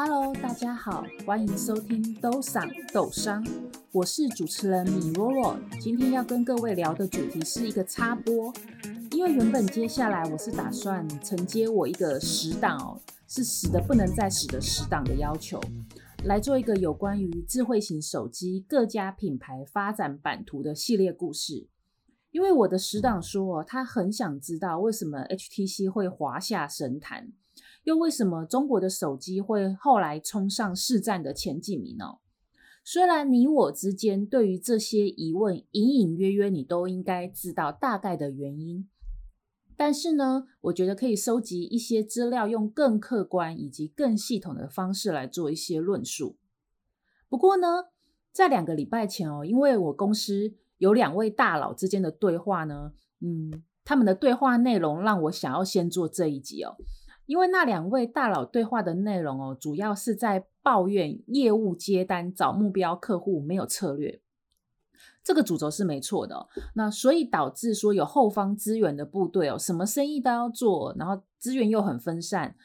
Hello，大家好，欢迎收听《豆桑豆商》，我是主持人米罗罗。今天要跟各位聊的主题是一个插播，因为原本接下来我是打算承接我一个死党哦，是死的不能再死的死党的要求，来做一个有关于智慧型手机各家品牌发展版图的系列故事。因为我的死党说，他很想知道为什么 HTC 会华夏神坛。又为什么中国的手机会后来冲上市占的前几名呢？虽然你我之间对于这些疑问隐隐约约你都应该知道大概的原因，但是呢，我觉得可以收集一些资料，用更客观以及更系统的方式来做一些论述。不过呢，在两个礼拜前哦，因为我公司有两位大佬之间的对话呢，嗯，他们的对话内容让我想要先做这一集哦。因为那两位大佬对话的内容哦，主要是在抱怨业务接单找目标客户没有策略，这个主轴是没错的。那所以导致说有后方支援的部队哦，什么生意都要做，然后资源又很分散，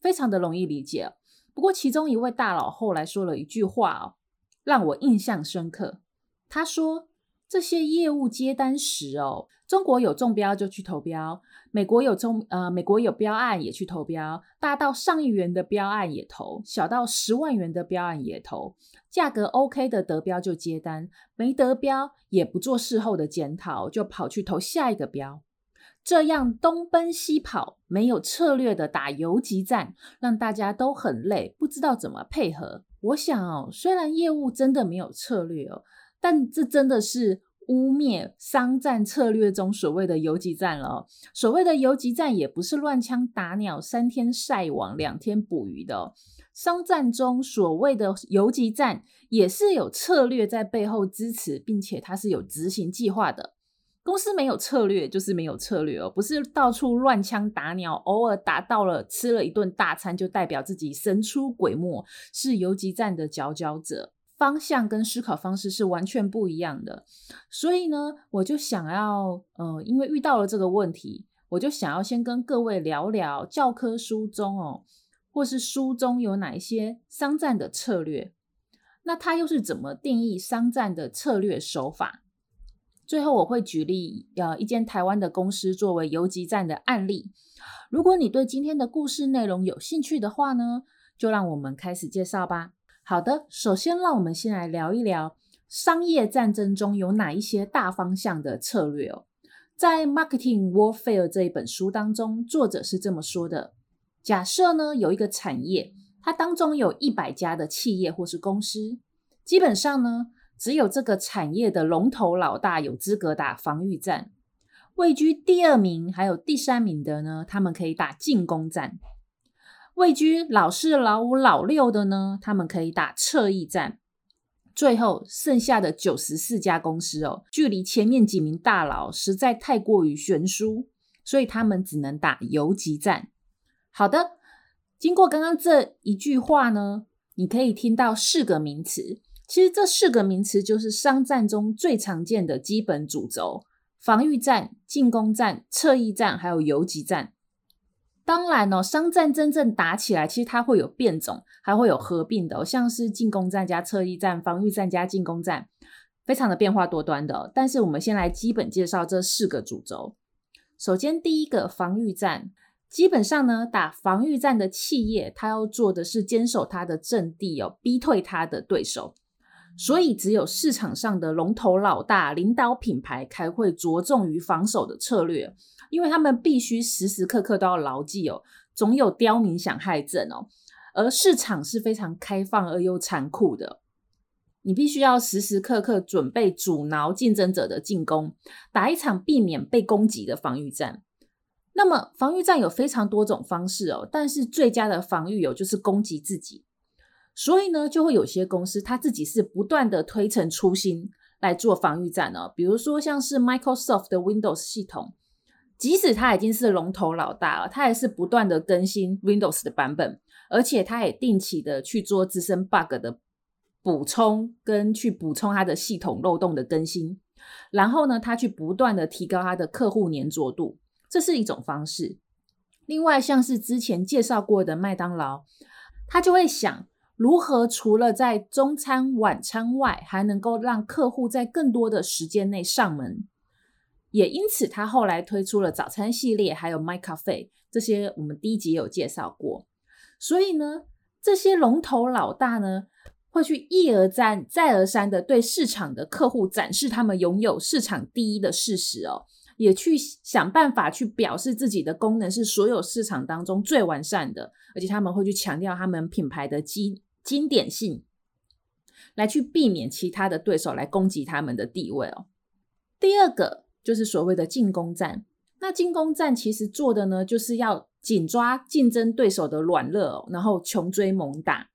非常的容易理解。不过其中一位大佬后来说了一句话哦，让我印象深刻。他说。这些业务接单时哦，中国有中标就去投标，美国有中呃美国有标案也去投标，大到上亿元的标案也投，小到十万元的标案也投，价格 OK 的得标就接单，没得标也不做事后的检讨，就跑去投下一个标，这样东奔西跑，没有策略的打游击战，让大家都很累，不知道怎么配合。我想哦，虽然业务真的没有策略哦。但这真的是污蔑商战策略中所谓的游击战了。所谓的游击战也不是乱枪打鸟、三天晒网、两天捕鱼的。商战中所谓的游击战也是有策略在背后支持，并且它是有执行计划的。公司没有策略就是没有策略哦，不是到处乱枪打鸟，偶尔打到了吃了一顿大餐就代表自己神出鬼没，是游击战的佼佼者。方向跟思考方式是完全不一样的，所以呢，我就想要，呃，因为遇到了这个问题，我就想要先跟各位聊聊教科书中哦，或是书中有哪一些商战的策略，那它又是怎么定义商战的策略手法？最后我会举例，呃，一间台湾的公司作为游击战的案例。如果你对今天的故事内容有兴趣的话呢，就让我们开始介绍吧。好的，首先让我们先来聊一聊商业战争中有哪一些大方向的策略哦。在《Marketing Warfare》这一本书当中，作者是这么说的：假设呢有一个产业，它当中有一百家的企业或是公司，基本上呢只有这个产业的龙头老大有资格打防御战，位居第二名还有第三名的呢，他们可以打进攻战。位居老四、老五、老六的呢，他们可以打侧翼战。最后剩下的九十四家公司哦，距离前面几名大佬实在太过于悬殊，所以他们只能打游击战。好的，经过刚刚这一句话呢，你可以听到四个名词。其实这四个名词就是商战中最常见的基本主轴：防御战、进攻战、侧翼战，还有游击战。当然哦，商战真正打起来，其实它会有变种，还会有合并的，像是进攻战加侧翼战、防御战加进攻战，非常的变化多端的。但是我们先来基本介绍这四个主轴。首先，第一个防御战，基本上呢，打防御战的企业，它要做的是坚守它的阵地哦，逼退它的对手。所以，只有市场上的龙头老大、领导品牌才会着重于防守的策略。因为他们必须时时刻刻都要牢记哦，总有刁民想害朕哦。而市场是非常开放而又残酷的，你必须要时时刻刻准备阻挠竞争者的进攻，打一场避免被攻击的防御战。那么防御战有非常多种方式哦，但是最佳的防御有就是攻击自己。所以呢，就会有些公司他自己是不断的推陈出新来做防御战哦，比如说像是 Microsoft 的 Windows 系统。即使它已经是龙头老大了，它也是不断的更新 Windows 的版本，而且它也定期的去做自身 bug 的补充，跟去补充它的系统漏洞的更新。然后呢，它去不断的提高它的客户黏着度，这是一种方式。另外，像是之前介绍过的麦当劳，他就会想如何除了在中餐、晚餐外，还能够让客户在更多的时间内上门。也因此，他后来推出了早餐系列，还有 My Cafe 这些，我们第一集有介绍过。所以呢，这些龙头老大呢，会去一而再、再而三的对市场的客户展示他们拥有市场第一的事实哦，也去想办法去表示自己的功能是所有市场当中最完善的，而且他们会去强调他们品牌的经经典性，来去避免其他的对手来攻击他们的地位哦。第二个。就是所谓的进攻战，那进攻战其实做的呢，就是要紧抓竞争对手的软肋哦，然后穷追猛打。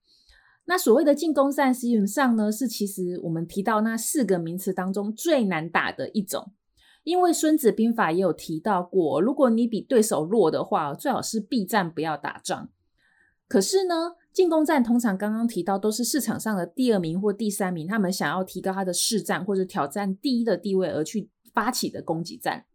那所谓的进攻战，实际上呢，是其实我们提到那四个名词当中最难打的一种，因为《孙子兵法》也有提到过，如果你比对手弱的话，最好是避战，不要打仗。可是呢，进攻战通常刚刚提到都是市场上的第二名或第三名，他们想要提高他的市占或者挑战第一的地位而去。发起的攻击战，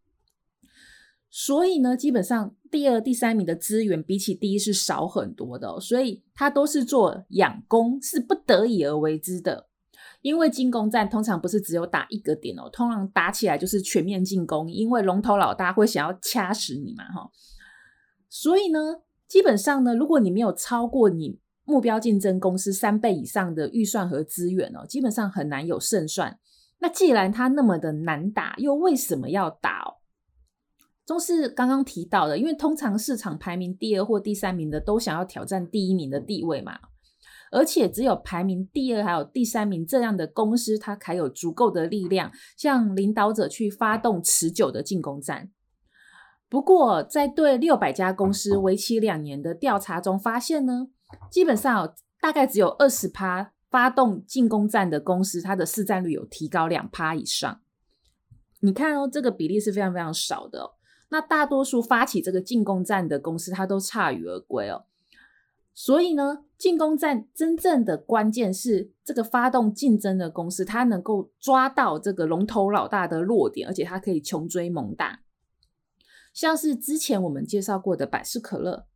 所以呢，基本上第二、第三名的资源比起第一是少很多的，所以他都是做养攻，是不得已而为之的。因为进攻战通常不是只有打一个点哦，通常打起来就是全面进攻，因为龙头老大会想要掐死你嘛，哈。所以呢，基本上呢，如果你没有超过你目标竞争公司三倍以上的预算和资源哦，基本上很难有胜算。那既然它那么的难打，又为什么要打哦？都是刚刚提到的，因为通常市场排名第二或第三名的都想要挑战第一名的地位嘛，而且只有排名第二还有第三名这样的公司，它才有足够的力量，向领导者去发动持久的进攻战。不过，在对六百家公司为期两年的调查中发现呢，基本上大概只有二十趴。发动进攻战的公司，它的市占率有提高两趴以上。你看哦，这个比例是非常非常少的。那大多数发起这个进攻战的公司，它都铩羽而归哦。所以呢，进攻战真正的关键是这个发动竞争的公司，它能够抓到这个龙头老大的弱点，而且它可以穷追猛打。像是之前我们介绍过的百事可乐。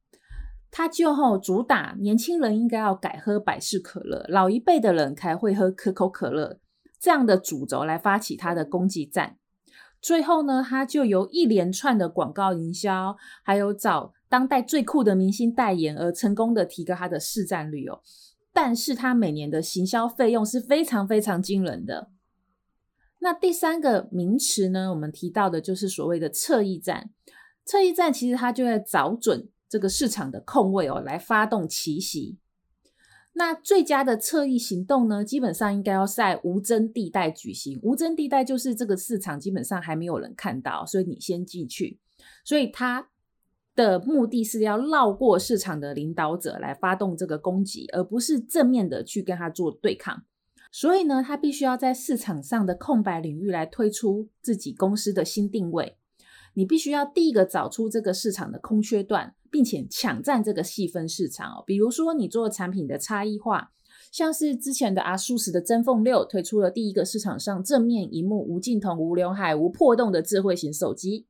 他就吼主打年轻人应该要改喝百事可乐，老一辈的人才会喝可口可乐这样的主轴来发起他的攻击战。最后呢，他就由一连串的广告营销，还有找当代最酷的明星代言，而成功的提高他的市占率哦。但是他每年的行销费用是非常非常惊人的。那第三个名词呢，我们提到的就是所谓的侧翼战。侧翼战其实它就在找准。这个市场的空位哦，来发动奇袭。那最佳的侧翼行动呢，基本上应该要在无争地带举行。无争地带就是这个市场基本上还没有人看到，所以你先进去。所以它的目的是要绕过市场的领导者来发动这个攻击，而不是正面的去跟他做对抗。所以呢，他必须要在市场上的空白领域来推出自己公司的新定位。你必须要第一个找出这个市场的空缺段。并且抢占这个细分市场哦，比如说你做产品的差异化，像是之前的 ASUS 的真凤六推出了第一个市场上正面萤幕、无镜头、无刘海、无破洞的智慧型手机。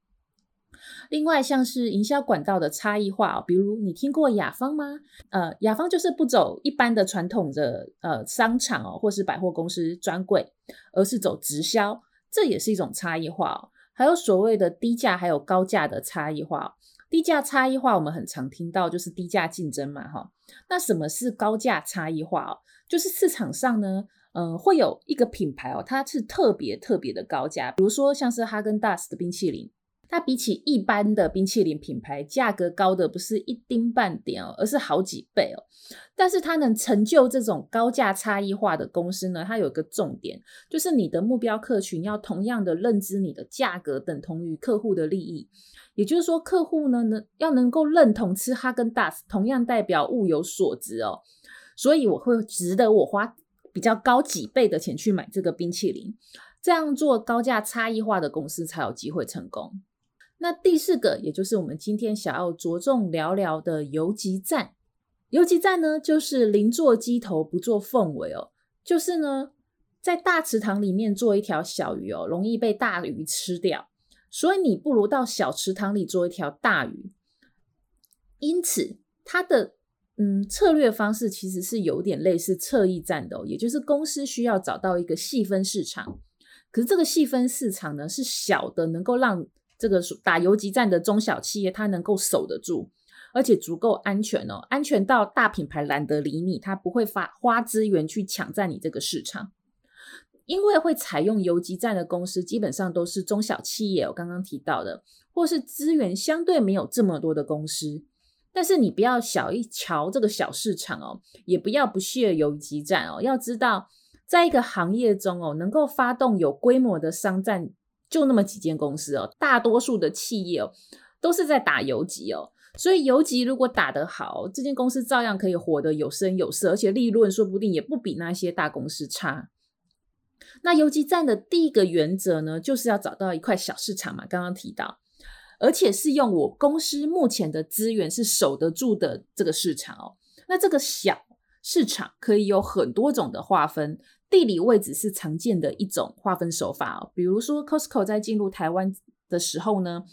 另外，像是营销管道的差异化哦，比如你听过雅芳吗？呃，雅芳就是不走一般的传统的呃商场哦，或是百货公司专柜，而是走直销，这也是一种差异化哦。还有所谓的低价还有高价的差异化。低价差异化，我们很常听到，就是低价竞争嘛，哈。那什么是高价差异化哦？就是市场上呢，嗯、会有一个品牌哦，它是特别特别的高价，比如说像是哈根达斯的冰淇淋。它比起一般的冰淇淋品牌，价格高的不是一丁半点哦，而是好几倍哦。但是它能成就这种高价差异化的公司呢，它有一个重点，就是你的目标客群要同样的认知你的价格等同于客户的利益，也就是说，客户呢能要能够认同吃哈根达斯，同样代表物有所值哦。所以我会值得我花比较高几倍的钱去买这个冰淇淋，这样做高价差异化的公司才有机会成功。那第四个，也就是我们今天想要着重聊聊的游击战。游击战呢，就是宁做鸡头不做凤尾哦。就是呢，在大池塘里面做一条小鱼哦，容易被大鱼吃掉，所以你不如到小池塘里做一条大鱼。因此，它的嗯，策略方式其实是有点类似侧翼战的哦，也就是公司需要找到一个细分市场，可是这个细分市场呢是小的，能够让这个打游击战的中小企业它能够守得住，而且足够安全哦，安全到大品牌懒得理你，它不会发花资源去抢占你这个市场。因为会采用游击战的公司，基本上都是中小企业，我刚刚提到的，或是资源相对没有这么多的公司。但是你不要小一瞧这个小市场哦，也不要不屑游击战哦。要知道，在一个行业中哦，能够发动有规模的商战，就那么几间公司哦。大多数的企业哦，都是在打游击哦。所以游击如果打得好，这间公司照样可以活得有声有色，而且利润说不定也不比那些大公司差。那游击战的第一个原则呢，就是要找到一块小市场嘛，刚刚提到。而且是用我公司目前的资源是守得住的这个市场哦。那这个小市场可以有很多种的划分，地理位置是常见的一种划分手法哦。比如说 Costco 在进入台湾的时候呢，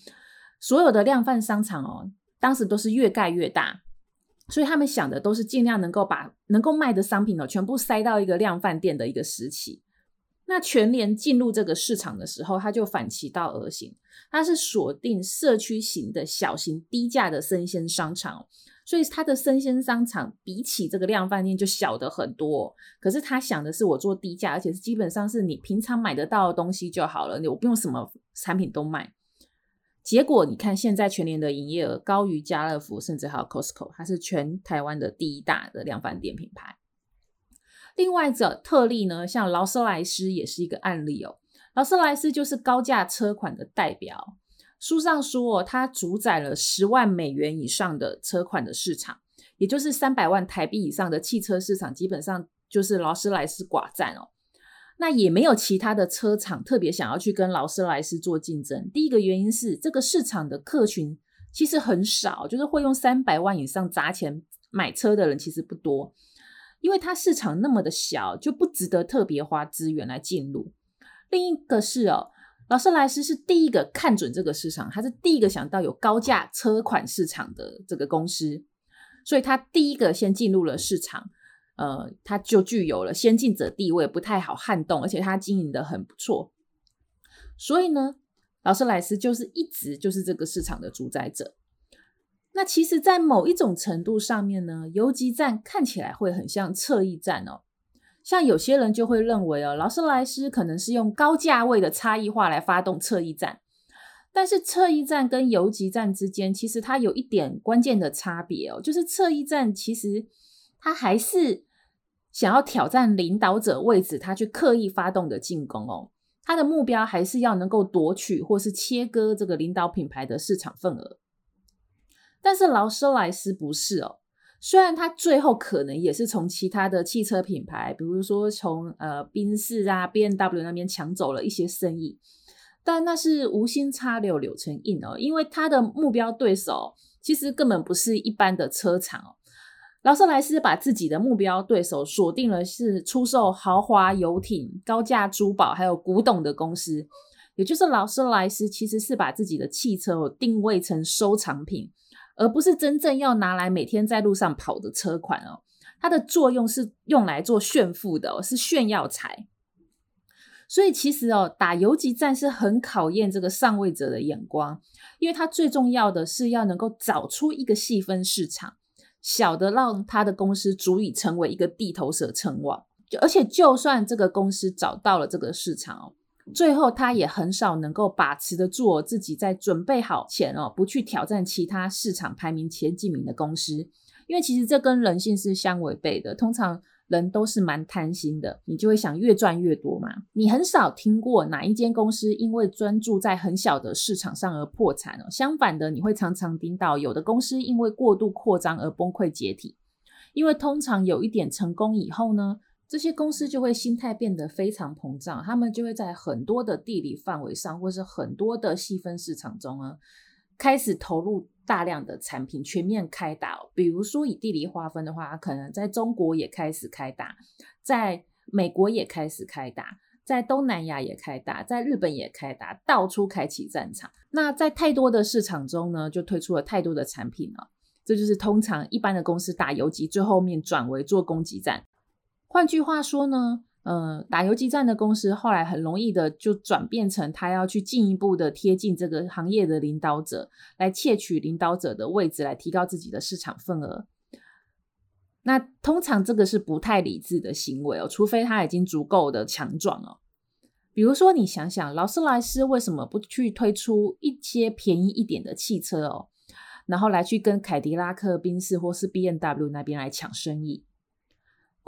所有的量贩商场哦，当时都是越盖越大，所以他们想的都是尽量能够把能够卖的商品哦，全部塞到一个量贩店的一个时期。那全联进入这个市场的时候，它就反其道而行，它是锁定社区型的小型低价的生鲜商场，所以它的生鲜商场比起这个量贩店就小得很多。可是他想的是我做低价，而且是基本上是你平常买得到的东西就好了，我不用什么产品都卖。结果你看现在全联的营业额高于家乐福，甚至还有 Costco，它是全台湾的第一大的量贩店品牌。另外一者特例呢，像劳斯莱斯也是一个案例哦。劳斯莱斯就是高价车款的代表。书上说哦，它主宰了十万美元以上的车款的市场，也就是三百万台币以上的汽车市场，基本上就是劳斯莱斯寡占哦。那也没有其他的车厂特别想要去跟劳斯莱斯做竞争。第一个原因是这个市场的客群其实很少，就是会用三百万以上砸钱买车的人其实不多。因为它市场那么的小，就不值得特别花资源来进入。另一个是哦，劳斯莱斯是第一个看准这个市场，它是第一个想到有高价车款市场的这个公司，所以它第一个先进入了市场，呃，它就具有了先进者地位，不太好撼动，而且它经营的很不错。所以呢，劳斯莱斯就是一直就是这个市场的主宰者。那其实，在某一种程度上面呢，游击战看起来会很像侧翼战哦。像有些人就会认为哦，劳斯莱斯可能是用高价位的差异化来发动侧翼战。但是侧翼战跟游击战之间，其实它有一点关键的差别哦，就是侧翼战其实它还是想要挑战领导者位置，他去刻意发动的进攻哦。他的目标还是要能够夺取或是切割这个领导品牌的市场份额。但是劳斯莱斯不是哦，虽然他最后可能也是从其他的汽车品牌，比如说从呃宾士啊、BMW 那边抢走了一些生意，但那是无心插柳柳成荫哦，因为他的目标对手其实根本不是一般的车厂哦。劳斯莱斯把自己的目标对手锁定了是出售豪华游艇、高价珠宝还有古董的公司，也就是劳斯莱斯其实是把自己的汽车定位成收藏品。而不是真正要拿来每天在路上跑的车款哦，它的作用是用来做炫富的，是炫耀财。所以其实哦，打游击战是很考验这个上位者的眼光，因为他最重要的是要能够找出一个细分市场，小的让他的公司足以成为一个地头蛇称王。而且就算这个公司找到了这个市场哦。最后，他也很少能够把持得住自己在准备好前哦，不去挑战其他市场排名前几名的公司，因为其实这跟人性是相违背的。通常人都是蛮贪心的，你就会想越赚越多嘛。你很少听过哪一间公司因为专注在很小的市场上而破产哦。相反的，你会常常听到有的公司因为过度扩张而崩溃解体，因为通常有一点成功以后呢。这些公司就会心态变得非常膨胀，他们就会在很多的地理范围上，或是很多的细分市场中啊，开始投入大量的产品，全面开打。比如说以地理划分的话，可能在中国也开始开打，在美国也开始开打，在东南亚也开打，在日本也开打，到处开启战场。那在太多的市场中呢，就推出了太多的产品了。这就是通常一般的公司打游击，最后面转为做攻击战。换句话说呢，呃，打游击战的公司后来很容易的就转变成他要去进一步的贴近这个行业的领导者，来窃取领导者的位置，来提高自己的市场份额。那通常这个是不太理智的行为哦，除非他已经足够的强壮哦。比如说，你想想，劳斯莱斯为什么不去推出一些便宜一点的汽车哦，然后来去跟凯迪拉克、宾士或是 BMW 那边来抢生意？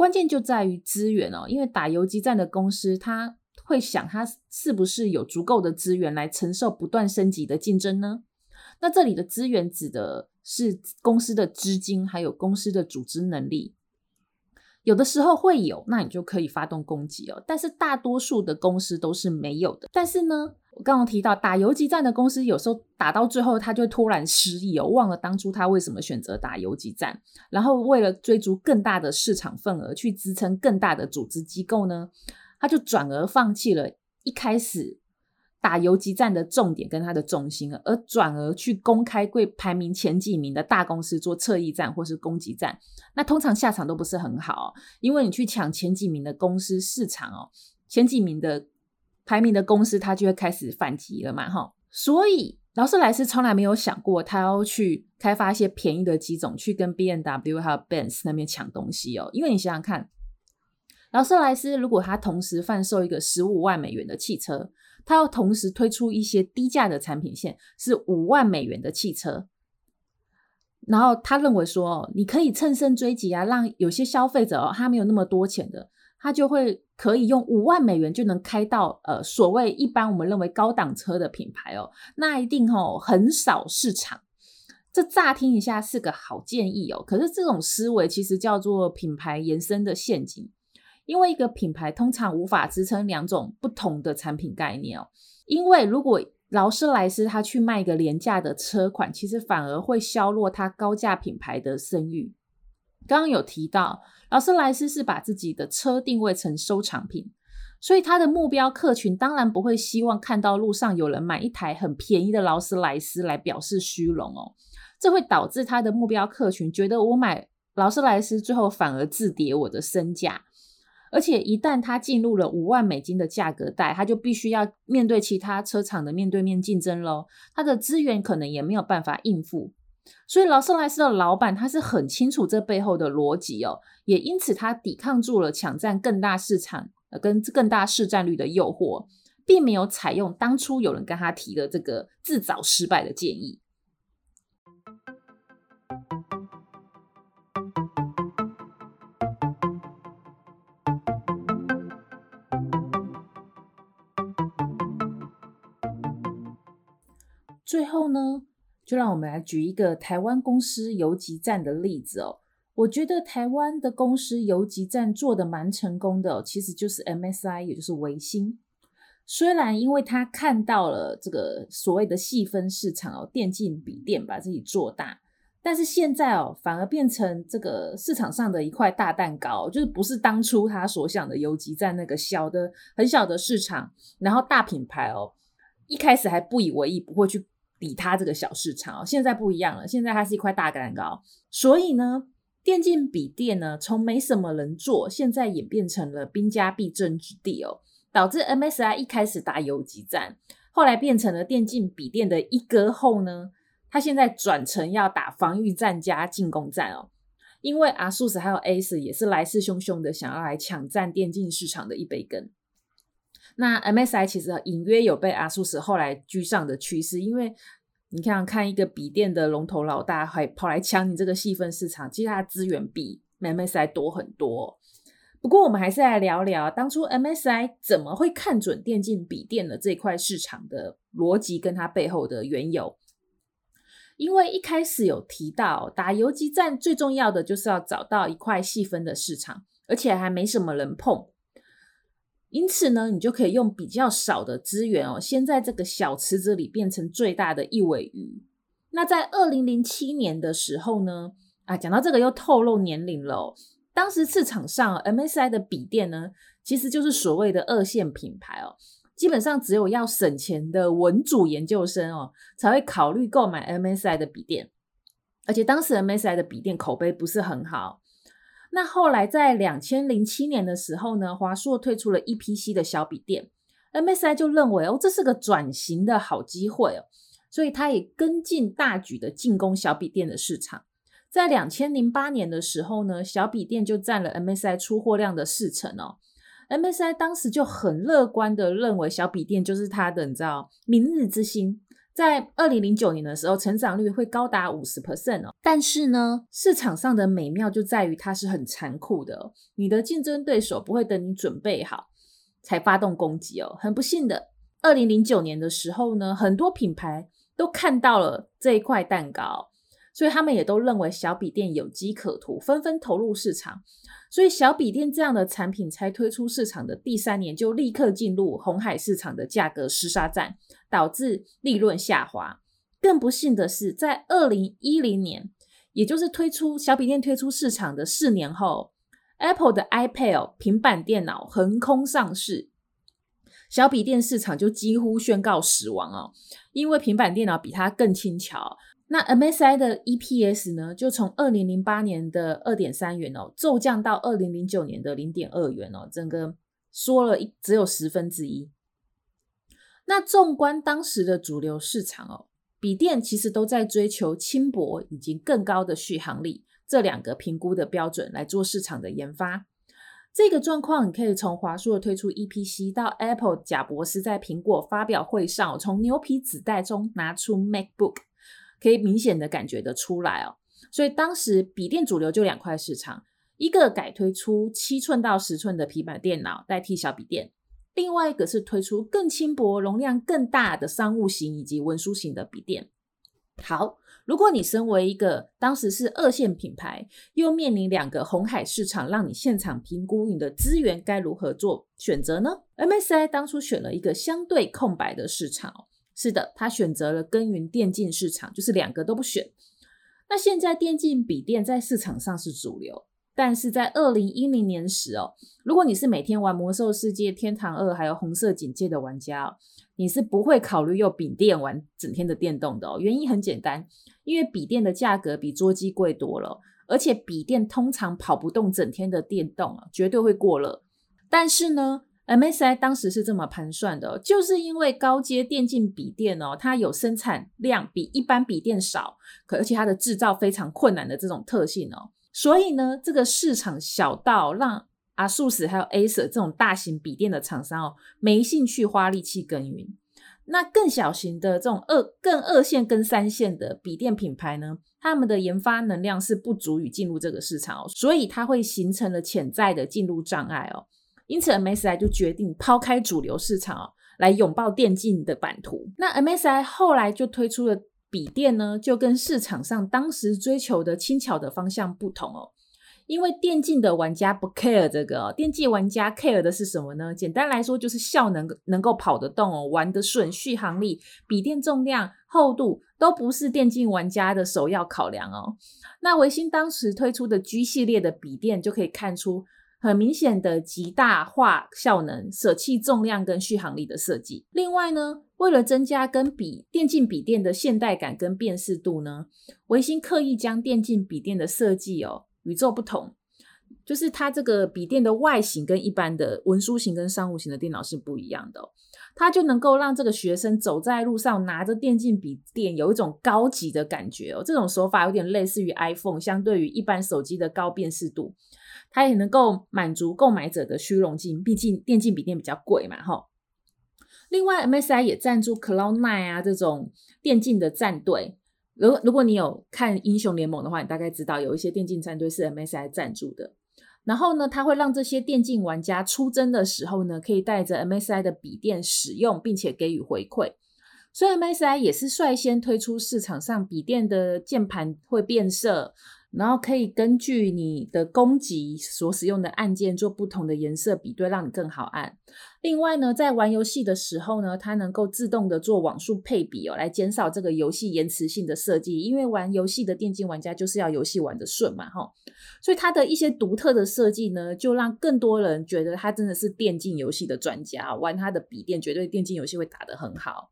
关键就在于资源哦，因为打游击战的公司，他会想他是不是有足够的资源来承受不断升级的竞争呢？那这里的资源指的是公司的资金，还有公司的组织能力。有的时候会有，那你就可以发动攻击哦。但是大多数的公司都是没有的。但是呢，我刚刚提到打游击战的公司，有时候打到最后，他就突然失忆哦，忘了当初他为什么选择打游击战，然后为了追逐更大的市场份额，去支撑更大的组织机构呢，他就转而放弃了一开始。打游击战的重点跟他的重心，而转而去公开对排名前几名的大公司做侧翼战或是攻击战，那通常下场都不是很好哦，因为你去抢前几名的公司市场哦，前几名的排名的公司，它就会开始反击了嘛，哈。所以劳斯莱斯从来没有想过，他要去开发一些便宜的机种去跟 BMW 还有 Benz 那边抢东西哦，因为你想想看，劳斯莱斯如果他同时贩售一个十五万美元的汽车。他要同时推出一些低价的产品线，是五万美元的汽车，然后他认为说，你可以乘胜追击啊，让有些消费者哦，他没有那么多钱的，他就会可以用五万美元就能开到呃所谓一般我们认为高档车的品牌哦，那一定哦很少市场。这乍听一下是个好建议哦，可是这种思维其实叫做品牌延伸的陷阱。因为一个品牌通常无法支撑两种不同的产品概念哦。因为如果劳斯莱斯他去卖一个廉价的车款，其实反而会削弱他高价品牌的声誉。刚刚有提到，劳斯莱斯是把自己的车定位成收藏品，所以他的目标客群当然不会希望看到路上有人买一台很便宜的劳斯莱斯来表示虚荣哦。这会导致他的目标客群觉得我买劳斯莱斯，最后反而自跌我的身价。而且一旦他进入了五万美金的价格带，他就必须要面对其他车厂的面对面竞争喽。他的资源可能也没有办法应付，所以劳斯莱斯的老板他是很清楚这背后的逻辑哦，也因此他抵抗住了抢占更大市场跟更大市占率的诱惑，并没有采用当初有人跟他提的这个自找失败的建议。最后呢，就让我们来举一个台湾公司游击战的例子哦。我觉得台湾的公司游击战做得蛮成功的哦，其实就是 MSI，也就是维新。虽然因为他看到了这个所谓的细分市场哦，电竞笔电把自己做大，但是现在哦，反而变成这个市场上的一块大蛋糕，就是不是当初他所想的游击战那个小的很小的市场，然后大品牌哦，一开始还不以为意，不会去。比他这个小市场哦，现在不一样了。现在它是一块大蛋糕，所以呢，电竞笔电呢，从没什么人做，现在演变成了兵家必争之地哦，导致 MSI 一开始打游击战，后来变成了电竞笔电的一哥后呢，他现在转成要打防御战加进攻战哦，因为 ASUS 还有 ACE 也是来势汹汹的想要来抢占电竞市场的一杯羹。那 MSI 其实隐约有被 ASUS 后来居上的趋势，因为你看看一个笔电的龙头老大还跑来抢你这个细分市场，其实它资源比 MSI 多很多。不过我们还是来聊聊当初 MSI 怎么会看准电竞笔电的这块市场的逻辑跟它背后的缘由。因为一开始有提到打游击战最重要的就是要找到一块细分的市场，而且还没什么人碰。因此呢，你就可以用比较少的资源哦，先在这个小池子里变成最大的一尾鱼。那在二零零七年的时候呢，啊，讲到这个又透露年龄了。当时市场上 MSI 的笔电呢，其实就是所谓的二线品牌哦，基本上只有要省钱的文组研究生哦，才会考虑购买 MSI 的笔电。而且当时 MSI 的笔电口碑不是很好。那后来在两千零七年的时候呢，华硕推出了 EPC 的小笔电，MSI 就认为哦，这是个转型的好机会哦，所以他也跟进大举的进攻小笔电的市场。在两千零八年的时候呢，小笔电就占了 MSI 出货量的四成哦。MSI 当时就很乐观的认为小笔电就是它的，你知道，明日之星。在二零零九年的时候，成长率会高达五十 percent 哦。但是呢，市场上的美妙就在于它是很残酷的。你的竞争对手不会等你准备好才发动攻击哦。很不幸的，二零零九年的时候呢，很多品牌都看到了这一块蛋糕，所以他们也都认为小笔电有机可图，纷纷投入市场。所以小笔电这样的产品才推出市场的第三年，就立刻进入红海市场的价格厮杀战，导致利润下滑。更不幸的是，在二零一零年，也就是推出小笔电推出市场的四年后，Apple 的 iPad 平板电脑横空上市，小笔电市场就几乎宣告死亡哦，因为平板电脑比它更轻巧。那 MSI 的 EPS 呢，就从二零零八年的二点三元哦，骤降到二零零九年的零点二元哦，整个缩了一只有十分之一。那纵观当时的主流市场哦，笔电其实都在追求轻薄以及更高的续航力这两个评估的标准来做市场的研发。这个状况你可以从华硕推出 EPC 到 Apple 贾博士在苹果发表会上从牛皮纸袋中拿出 MacBook。可以明显的感觉得出来哦，所以当时笔电主流就两块市场，一个改推出七寸到十寸的平板电脑代替小笔电，另外一个是推出更轻薄、容量更大的商务型以及文书型的笔电。好，如果你身为一个当时是二线品牌，又面临两个红海市场，让你现场评估你的资源该如何做选择呢？MSI 当初选了一个相对空白的市场。是的，他选择了耕耘电竞市场，就是两个都不选。那现在电竞笔电在市场上是主流，但是在二零一零年时哦，如果你是每天玩魔兽世界、天堂二还有红色警戒的玩家哦，你是不会考虑用笔电玩整天的电动的哦。原因很简单，因为笔电的价格比桌机贵多了，而且笔电通常跑不动整天的电动啊，绝对会过热。但是呢，MSI 当时是这么盘算的，就是因为高阶电竞笔电哦，它有生产量比一般笔电少，可而且它的制造非常困难的这种特性哦，所以呢，这个市场小到让 ASUS 还有 Acer 这种大型笔电的厂商哦，没兴趣花力气耕耘。那更小型的这种二更二线跟三线的笔电品牌呢，他们的研发能量是不足以进入这个市场哦，所以它会形成了潜在的进入障碍哦。因此，MSI 就决定抛开主流市场哦，来拥抱电竞的版图。那 MSI 后来就推出了笔电呢，就跟市场上当时追求的轻巧的方向不同哦。因为电竞的玩家不 care 这个哦，电竞玩家 care 的是什么呢？简单来说就是效能能够跑得动哦，玩得顺，续航力、笔电重量、厚度都不是电竞玩家的首要考量哦。那维星当时推出的 G 系列的笔电就可以看出。很明显的极大化效能，舍弃重量跟续航力的设计。另外呢，为了增加跟笔电竞笔电的现代感跟辨识度呢，维新刻意将电竞笔电的设计哦与众不同，就是它这个笔电的外形跟一般的文书型跟商务型的电脑是不一样的，它就能够让这个学生走在路上拿着电竞笔电有一种高级的感觉哦。这种手法有点类似于 iPhone，相对于一般手机的高辨识度。它也能够满足购买者的虚荣心，毕竟电竞笔电比较贵嘛，哈。另外，MSI 也赞助 Cloud9 啊这种电竞的战队。如如果你有看英雄联盟的话，你大概知道有一些电竞战队是 MSI 赞助的。然后呢，它会让这些电竞玩家出征的时候呢，可以带着 MSI 的笔电使用，并且给予回馈。所以 MSI 也是率先推出市场上笔电的键盘会变色。然后可以根据你的攻击所使用的按键做不同的颜色比对，让你更好按。另外呢，在玩游戏的时候呢，它能够自动的做网速配比哦，来减少这个游戏延迟性的设计。因为玩游戏的电竞玩家就是要游戏玩得顺嘛，哈。所以它的一些独特的设计呢，就让更多人觉得它真的是电竞游戏的专家，玩它的笔电绝对电竞游戏会打得很好。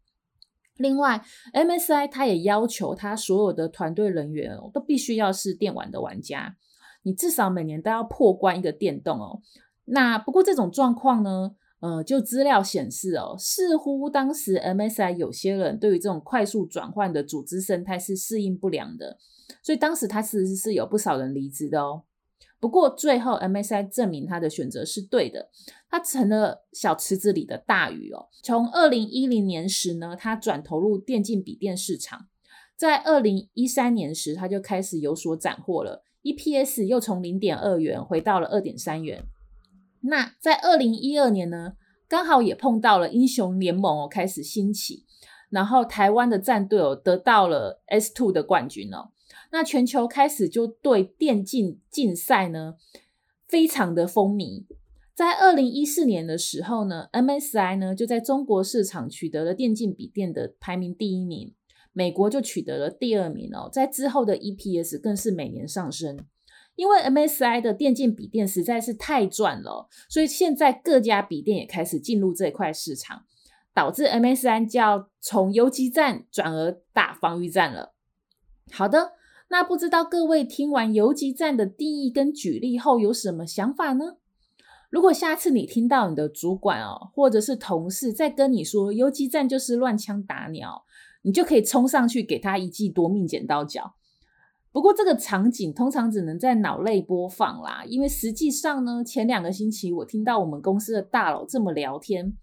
另外，MSI 它也要求它所有的团队人员哦，都必须要是电玩的玩家，你至少每年都要破关一个电动哦。那不过这种状况呢，呃，就资料显示哦，似乎当时 MSI 有些人对于这种快速转换的组织生态是适应不良的，所以当时它其实是有不少人离职的哦。不过最后，MSI 证明他的选择是对的，他成了小池子里的大鱼哦。从二零一零年时呢，他转投入电竞笔电市场，在二零一三年时，他就开始有所斩获了，EPS 又从零点二元回到了二点三元。那在二零一二年呢，刚好也碰到了英雄联盟哦开始兴起，然后台湾的战队哦得到了 S2 的冠军哦。那全球开始就对电竞竞赛呢非常的风靡，在二零一四年的时候呢，MSI 呢就在中国市场取得了电竞笔电的排名第一名，美国就取得了第二名哦，在之后的 EPS 更是每年上升，因为 MSI 的电竞笔电实在是太赚了，所以现在各家笔电也开始进入这块市场，导致 MSI 就要从游击战转而打防御战了。好的。那不知道各位听完游击战的定义跟举例后有什么想法呢？如果下次你听到你的主管哦，或者是同事在跟你说游击战就是乱枪打鸟，你就可以冲上去给他一记夺命剪刀脚。不过这个场景通常只能在脑内播放啦，因为实际上呢，前两个星期我听到我们公司的大佬这么聊天。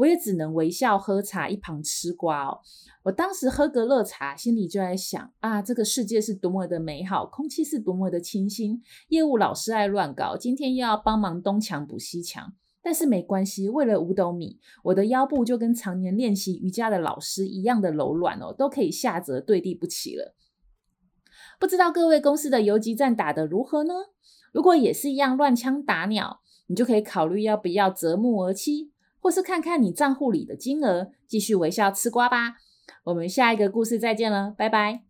我也只能微笑喝茶，一旁吃瓜哦。我当时喝个热茶，心里就在想啊，这个世界是多么的美好，空气是多么的清新。业务老是爱乱搞，今天又要帮忙东墙补西墙，但是没关系，为了五斗米，我的腰部就跟常年练习瑜伽的老师一样的柔软哦，都可以下折对地不起了。不知道各位公司的游击战打得如何呢？如果也是一样乱枪打鸟，你就可以考虑要不要择木而栖。或是看看你账户里的金额，继续微笑吃瓜吧。我们下一个故事再见了，拜拜。